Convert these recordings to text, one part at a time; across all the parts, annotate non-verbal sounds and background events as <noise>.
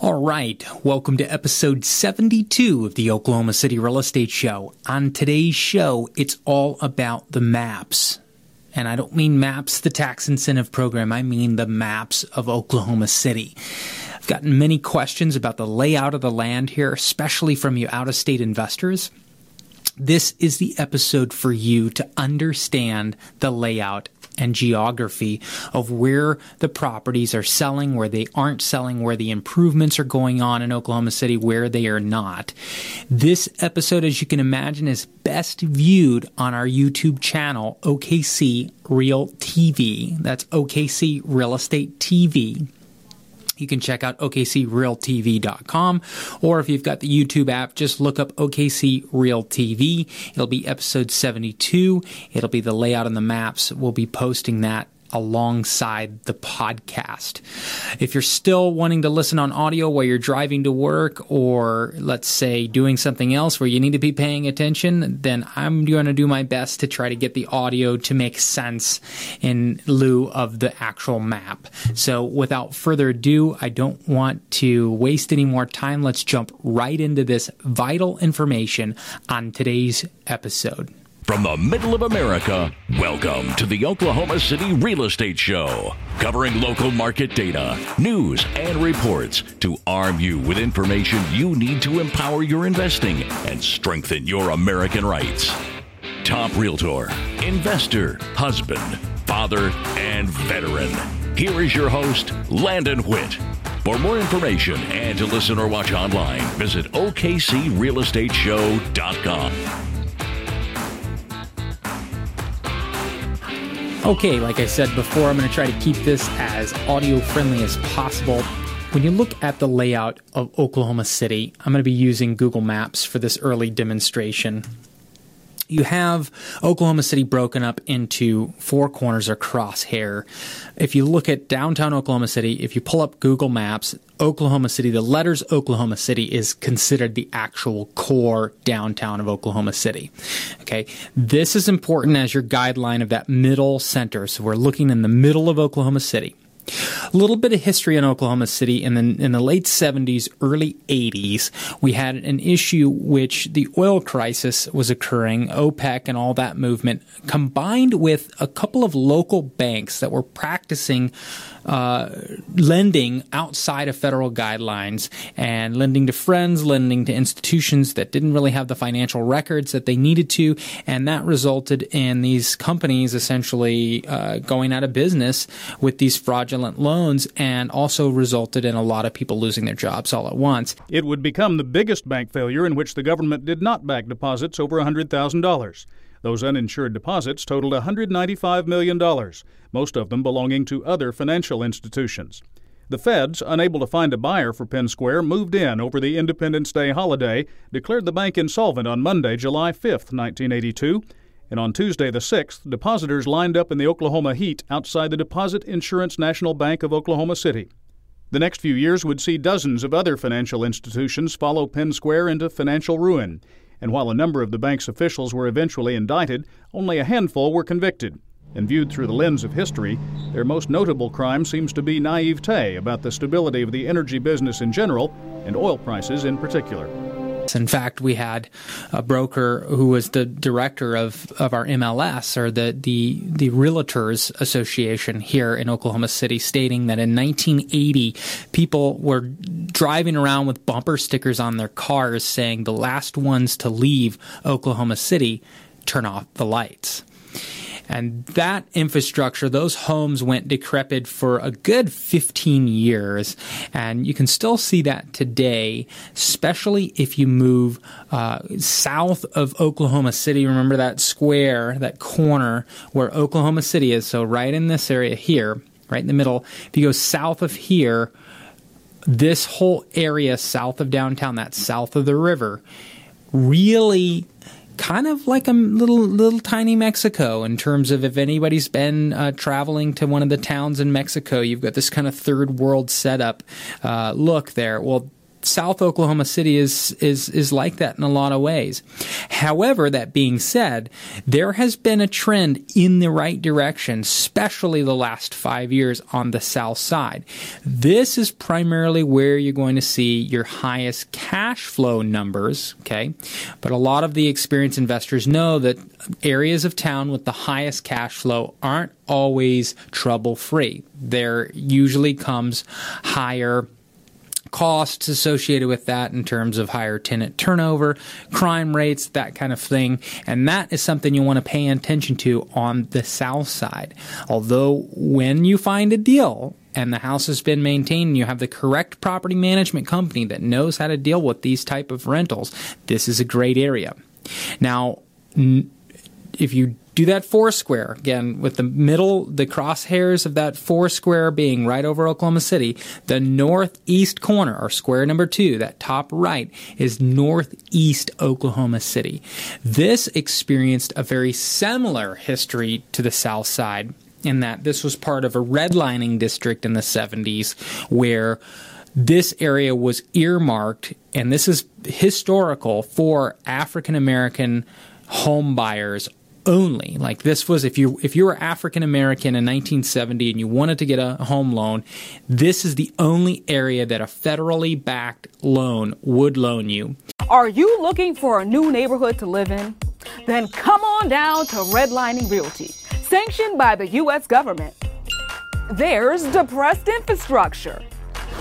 All right, welcome to episode 72 of the Oklahoma City Real Estate Show. On today's show, it's all about the maps. And I don't mean MAPS, the tax incentive program, I mean the maps of Oklahoma City. I've gotten many questions about the layout of the land here, especially from you out of state investors. This is the episode for you to understand the layout and geography of where the properties are selling, where they aren't selling, where the improvements are going on in Oklahoma City, where they are not. This episode, as you can imagine, is best viewed on our YouTube channel, OKC Real TV. That's OKC Real Estate TV. You can check out OKCRealTV.com, or if you've got the YouTube app, just look up OKC Real TV. It'll be episode 72. It'll be the layout and the maps. We'll be posting that alongside the podcast. If you're still wanting to listen on audio while you're driving to work or let's say doing something else where you need to be paying attention, then I'm going to do my best to try to get the audio to make sense in lieu of the actual map. So without further ado, I don't want to waste any more time. Let's jump right into this vital information on today's episode. From the middle of America, welcome to the Oklahoma City Real Estate Show, covering local market data, news, and reports to arm you with information you need to empower your investing and strengthen your American rights. Top realtor, investor, husband, father, and veteran. Here is your host, Landon Witt. For more information and to listen or watch online, visit OKCRealEstateShow.com. Okay, like I said before, I'm going to try to keep this as audio friendly as possible. When you look at the layout of Oklahoma City, I'm going to be using Google Maps for this early demonstration you have Oklahoma City broken up into four corners or crosshair. If you look at downtown Oklahoma City, if you pull up Google Maps, Oklahoma City, the letters Oklahoma City is considered the actual core downtown of Oklahoma City. Okay. This is important as your guideline of that middle center. So we're looking in the middle of Oklahoma City. A little bit of history in Oklahoma City. In the in the late 70s, early 80s, we had an issue which the oil crisis was occurring, OPEC and all that movement, combined with a couple of local banks that were practicing uh, lending outside of federal guidelines and lending to friends, lending to institutions that didn't really have the financial records that they needed to, and that resulted in these companies essentially uh, going out of business with these fraudulent loans, and also resulted in a lot of people losing their jobs all at once. It would become the biggest bank failure in which the government did not back deposits over $100,000. Those uninsured deposits totaled $195 million, most of them belonging to other financial institutions. The feds, unable to find a buyer for Penn Square, moved in over the Independence Day holiday, declared the bank insolvent on Monday, July 5, 1982, and on Tuesday the 6th, depositors lined up in the Oklahoma heat outside the Deposit Insurance National Bank of Oklahoma City. The next few years would see dozens of other financial institutions follow Penn Square into financial ruin, and while a number of the bank's officials were eventually indicted, only a handful were convicted. And viewed through the lens of history, their most notable crime seems to be naivete about the stability of the energy business in general and oil prices in particular. In fact, we had a broker who was the director of, of our MLS or the, the, the Realtors Association here in Oklahoma City stating that in 1980, people were driving around with bumper stickers on their cars saying the last ones to leave Oklahoma City turn off the lights. And that infrastructure, those homes went decrepit for a good 15 years. And you can still see that today, especially if you move uh, south of Oklahoma City. Remember that square, that corner where Oklahoma City is. So, right in this area here, right in the middle. If you go south of here, this whole area south of downtown, that's south of the river, really kind of like a little little tiny Mexico in terms of if anybody's been uh, traveling to one of the towns in Mexico, you've got this kind of third world setup uh, look there. Well, South Oklahoma City is is is like that in a lot of ways. However, that being said, there has been a trend in the right direction, especially the last five years on the south side. This is primarily where you're going to see your highest cash flow numbers. Okay, but a lot of the experienced investors know that areas of town with the highest cash flow aren't always trouble free. There usually comes higher costs associated with that in terms of higher tenant turnover, crime rates, that kind of thing. And that is something you want to pay attention to on the south side. Although when you find a deal and the house has been maintained and you have the correct property management company that knows how to deal with these type of rentals, this is a great area. Now, if you do that four square again with the middle, the crosshairs of that four square being right over Oklahoma City. The northeast corner, or square number two, that top right, is northeast Oklahoma City. This experienced a very similar history to the south side in that this was part of a redlining district in the 70s where this area was earmarked, and this is historical for African American home buyers only. Like this was if you if you were African American in 1970 and you wanted to get a home loan, this is the only area that a federally backed loan would loan you. Are you looking for a new neighborhood to live in? Then come on down to Redlining Realty, sanctioned by the US government. There's depressed infrastructure,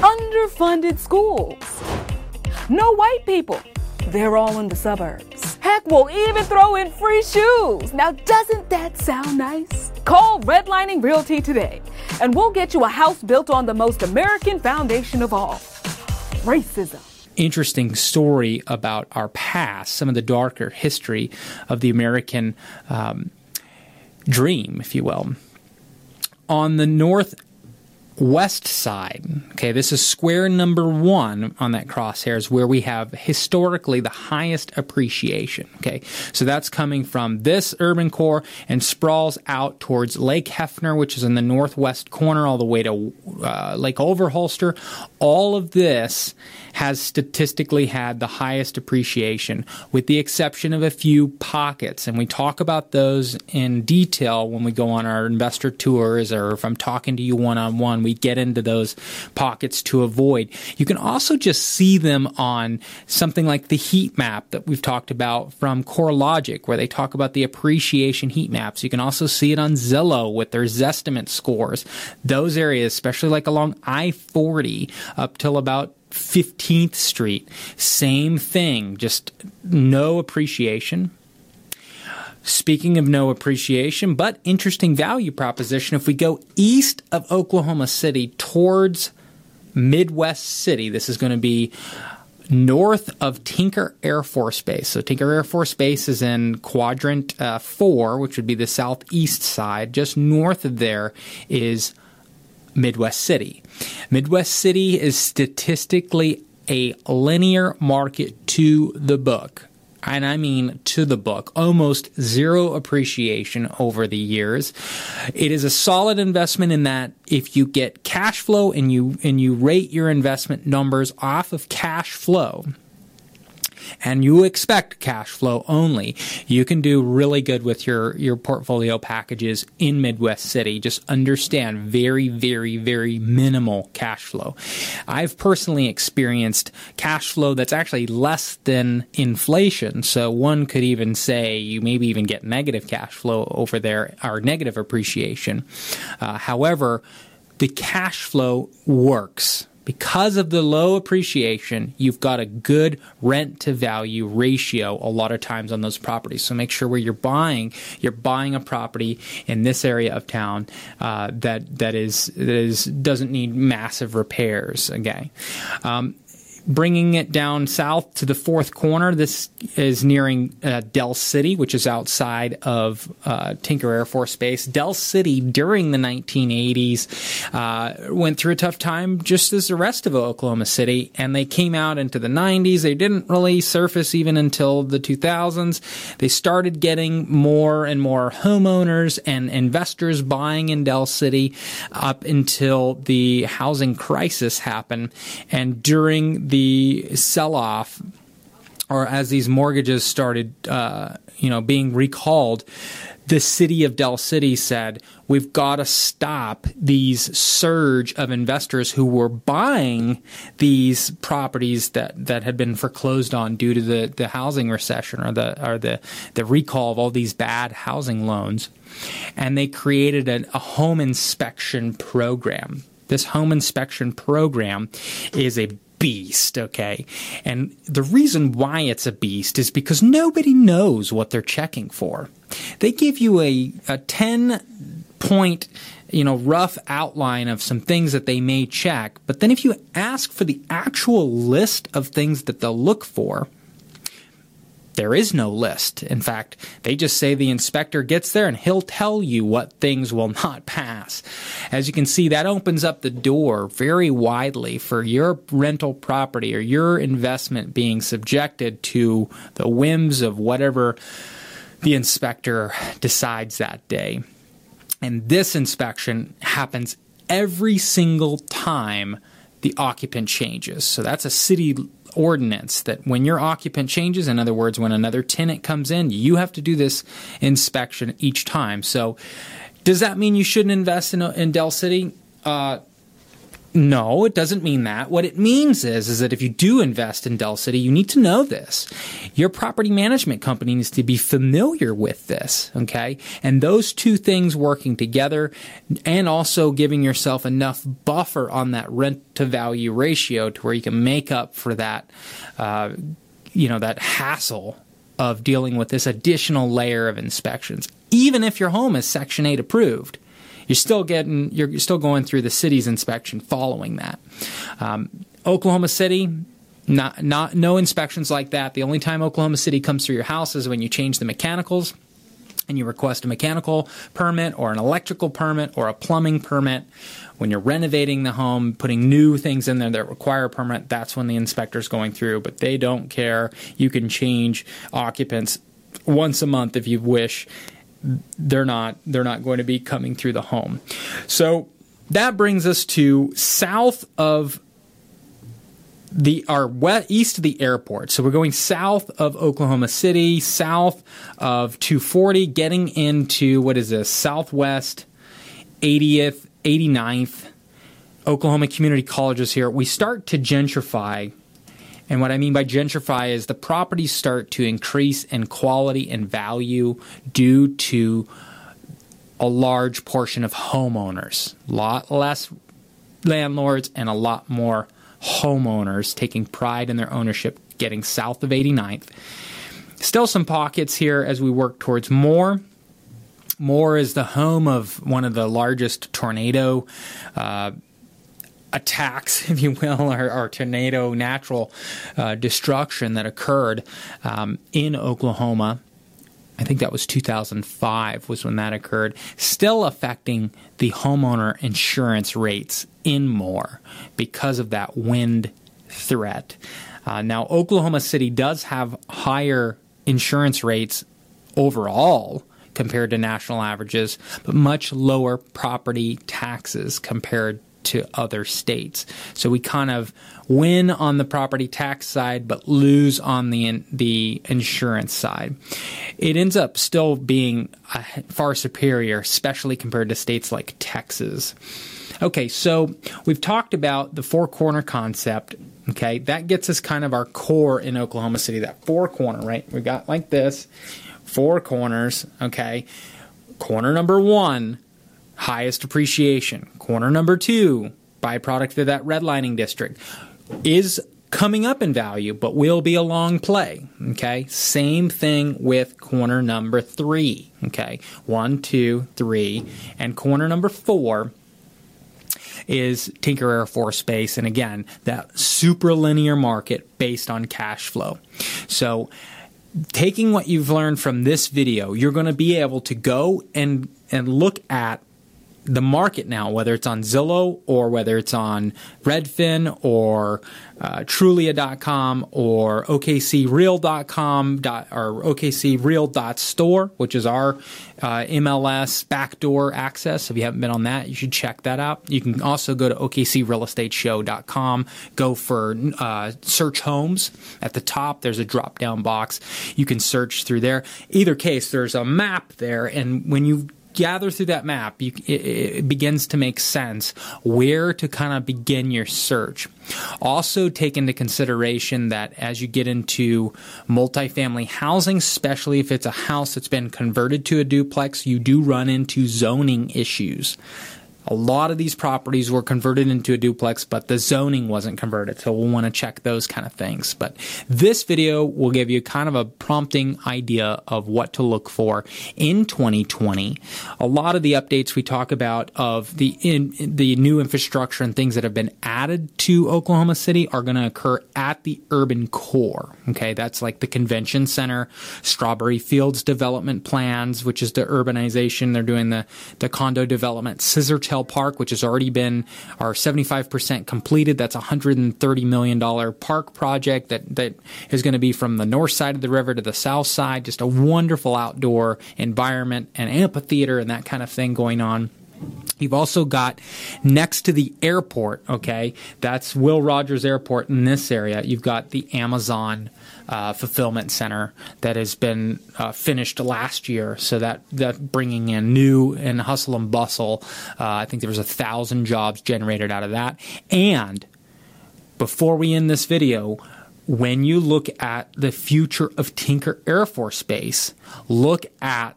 underfunded schools, no white people. They're all in the suburbs Heck, we'll even throw in free shoes. Now, doesn't that sound nice? Call Redlining Realty today, and we'll get you a house built on the most American foundation of all racism interesting story about our past, some of the darker history of the American um, dream, if you will. On the north west side. Okay, this is square number one on that crosshairs where we have historically the highest appreciation. Okay, so that's coming from this urban core and sprawls out towards Lake Hefner, which is in the northwest corner, all the way to uh, Lake Overholser. All of this has statistically had the highest appreciation, with the exception of a few pockets. And we talk about those in detail when we go on our investor tours or if I'm talking to you one on one. We get into those pockets to avoid. You can also just see them on something like the heat map that we've talked about from CoreLogic, where they talk about the appreciation heat maps. You can also see it on Zillow with their Zestimate scores. Those areas, especially like along I 40 up till about 15th Street. Same thing, just no appreciation. Speaking of no appreciation, but interesting value proposition, if we go east of Oklahoma City towards Midwest City, this is going to be north of Tinker Air Force Base. So Tinker Air Force Base is in quadrant uh, four, which would be the southeast side. Just north of there is Midwest City. Midwest City is statistically a linear market to the book. And I mean to the book, almost zero appreciation over the years. It is a solid investment in that if you get cash flow and you and you rate your investment numbers off of cash flow, and you expect cash flow only, you can do really good with your, your portfolio packages in Midwest City. Just understand very, very, very minimal cash flow. I've personally experienced cash flow that's actually less than inflation. So one could even say you maybe even get negative cash flow over there or negative appreciation. Uh, however, the cash flow works because of the low appreciation, you've got a good rent to value ratio a lot of times on those properties. So make sure where you're buying, you're buying a property in this area of town uh, that that is that is doesn't need massive repairs. Okay. Um, bringing it down south to the fourth corner. This is nearing uh, Del City, which is outside of uh, Tinker Air Force Base. Del City during the 1980s uh, went through a tough time, just as the rest of Oklahoma City, and they came out into the 90s. They didn't really surface even until the 2000s. They started getting more and more homeowners and investors buying in Del City up until the housing crisis happened, and during the sell off or as these mortgages started, uh, you know, being recalled, the city of Del City said, we've got to stop these surge of investors who were buying these properties that, that had been foreclosed on due to the, the housing recession or the or the, the recall of all these bad housing loans. And they created a, a home inspection program. This home inspection program is a beast, okay? And the reason why it's a beast is because nobody knows what they're checking for. They give you a, a 10 point you know rough outline of some things that they may check but then if you ask for the actual list of things that they'll look for there is no list. In fact, they just say the inspector gets there and he'll tell you what things will not pass. As you can see, that opens up the door very widely for your rental property or your investment being subjected to the whims of whatever the inspector decides that day. And this inspection happens every single time the occupant changes. So that's a city ordinance that when your occupant changes, in other words, when another tenant comes in, you have to do this inspection each time. So, does that mean you shouldn't invest in, in Del City? Uh, no, it doesn't mean that. What it means is, is that if you do invest in Del City, you need to know this. Your property management company needs to be familiar with this, okay? And those two things working together and also giving yourself enough buffer on that rent to value ratio to where you can make up for that, uh, you know, that hassle of dealing with this additional layer of inspections. Even if your home is Section 8 approved, you're still getting you're still going through the city's inspection following that. Um, Oklahoma City, not not no inspections like that. The only time Oklahoma City comes through your house is when you change the mechanicals and you request a mechanical permit or an electrical permit or a plumbing permit. When you're renovating the home, putting new things in there that require a permit, that's when the inspector's going through, but they don't care. You can change occupants once a month if you wish they're not they're not going to be coming through the home. So that brings us to south of the our west east of the airport. So we're going south of Oklahoma City, south of 240, getting into what is this Southwest 80th, 89th. Oklahoma Community Colleges here. We start to gentrify and what I mean by gentrify is the properties start to increase in quality and value due to a large portion of homeowners. A lot less landlords and a lot more homeowners taking pride in their ownership getting south of 89th. Still some pockets here as we work towards more. Moore is the home of one of the largest tornado uh, attacks, <laughs> if you will, or, or tornado natural uh, destruction that occurred um, in Oklahoma. I think that was 2005 was when that occurred, still affecting the homeowner insurance rates in Moore because of that wind threat. Uh, now, Oklahoma City does have higher insurance rates overall compared to national averages, but much lower property taxes compared to other states. So we kind of win on the property tax side, but lose on the the insurance side. It ends up still being far superior, especially compared to states like Texas. Okay, so we've talked about the four corner concept. Okay, that gets us kind of our core in Oklahoma City. That four corner, right? We got like this, four corners. Okay, corner number one highest appreciation. Corner number two, byproduct of that redlining district, is coming up in value, but will be a long play. Okay. Same thing with corner number three. Okay. One, two, three. And corner number four is Tinker Air Force Base. And again, that super linear market based on cash flow. So, taking what you've learned from this video, you're going to be able to go and, and look at the market now, whether it's on Zillow or whether it's on Redfin or uh, Trulia.com or OKCReal.com dot, or OKCReal.store, which is our uh, MLS backdoor access. If you haven't been on that, you should check that out. You can also go to OKCRealEstateShow.com, go for uh, search homes. At the top, there's a drop down box. You can search through there. Either case, there's a map there, and when you gather through that map, you, it, it, begins to make sense where to kind of begin your search. Also, take into consideration that as you get into multifamily housing, especially if it's a house that's been converted to a duplex, you do run into zoning issues. A lot of these properties were converted into a duplex, but the zoning wasn't converted. So we'll want to check those kind of things. But this video will give you kind of a prompting idea of what to look for in 2020. A lot of the updates we talk about of the in, the new infrastructure and things that have been added to Oklahoma City are going to occur at the urban core. Okay. That's like the convention center, Strawberry Fields development plans, which is the urbanization. They're doing the, the condo development, Park, which has already been our 75% completed. That's a $130 million park project that, that is going to be from the north side of the river to the south side. Just a wonderful outdoor environment and amphitheater and that kind of thing going on. You've also got next to the airport, okay, that's Will Rogers Airport in this area. You've got the Amazon uh, fulfillment center that has been uh, finished last year. So that that bringing in new and hustle and bustle. Uh, I think there was a thousand jobs generated out of that. And before we end this video, when you look at the future of Tinker Air Force Base, look at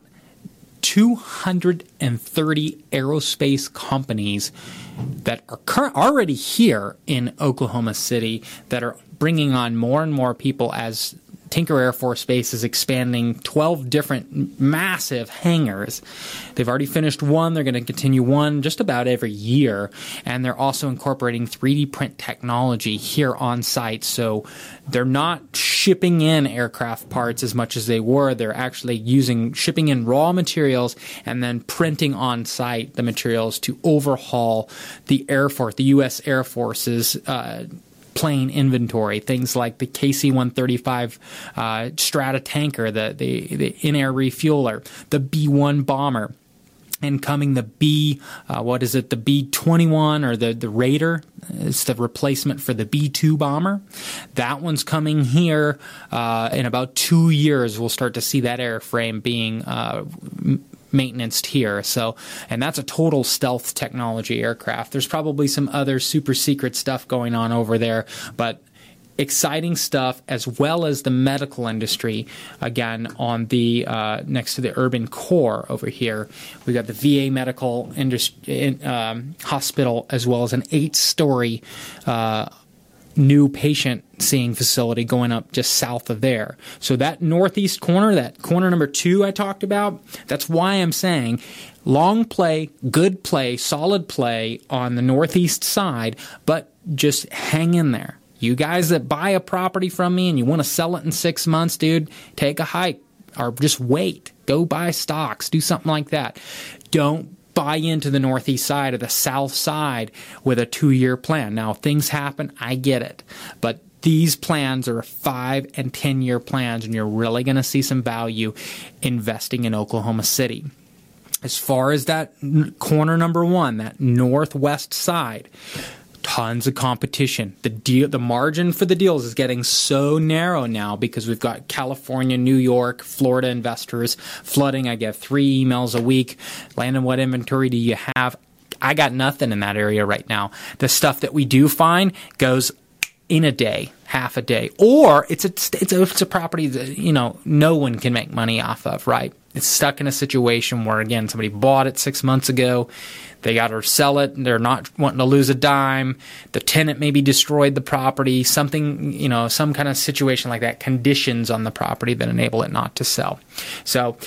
230 aerospace companies that are cur- already here in Oklahoma City that are bringing on more and more people as Tinker Air Force Base is expanding 12 different massive hangars. They've already finished one. They're going to continue one just about every year. And they're also incorporating 3D print technology here on site. So they're not shipping in aircraft parts as much as they were. They're actually using, shipping in raw materials and then printing on site the materials to overhaul the Air Force, the U.S. Air Force's uh, plane inventory. Things like the KC 135 uh, Stratotanker, the, the, the in air refueler, the B 1 bomber and coming the B, uh, what is it, the B 21 or the, the Raider? It's the replacement for the B 2 bomber. That one's coming here uh, in about two years. We'll start to see that airframe being uh, maintenanced here. So, and that's a total stealth technology aircraft. There's probably some other super secret stuff going on over there, but exciting stuff as well as the medical industry again on the uh, next to the urban core over here we've got the va medical industry, um, hospital as well as an eight story uh, new patient seeing facility going up just south of there. So that northeast corner, that corner number two I talked about, that's why I'm saying long play, good play, solid play on the northeast side, but just hang in there. You guys that buy a property from me and you want to sell it in six months, dude, take a hike or just wait. Go buy stocks, do something like that. Don't buy into the northeast side or the south side with a two year plan. Now, things happen, I get it. But these plans are five and 10 year plans, and you're really going to see some value investing in Oklahoma City. As far as that corner number one, that northwest side, tons of competition. The deal, the margin for the deals is getting so narrow now because we've got California, New York, Florida investors flooding. I get three emails a week. Landon, what inventory do you have? I got nothing in that area right now. The stuff that we do find goes in a day, half a day, or it's a it's a, it's a property that you know no one can make money off of, right? It's stuck in a situation where again somebody bought it six months ago they got to sell it. They're not wanting to lose a dime. The tenant maybe destroyed the property. Something, you know, some kind of situation like that. Conditions on the property that enable it not to sell. So.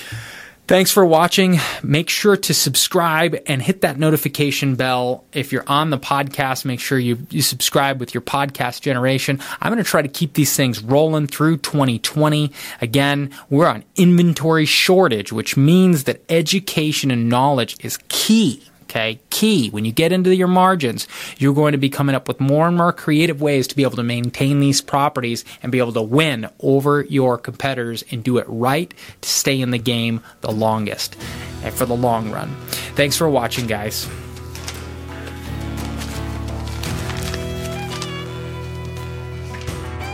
Thanks for watching. Make sure to subscribe and hit that notification bell. If you're on the podcast, make sure you, you subscribe with your podcast generation. I'm going to try to keep these things rolling through 2020. Again, we're on inventory shortage, which means that education and knowledge is key Okay. Key, when you get into your margins, you're going to be coming up with more and more creative ways to be able to maintain these properties and be able to win over your competitors and do it right to stay in the game the longest and for the long run. Thanks for watching, guys.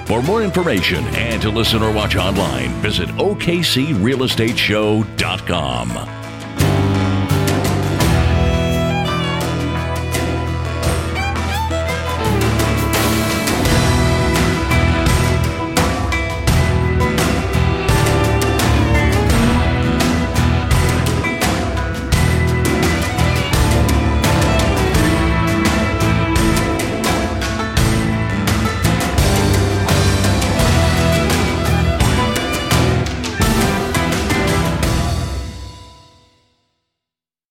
For more information and to listen or watch online, visit OKCRealEstateShow.com.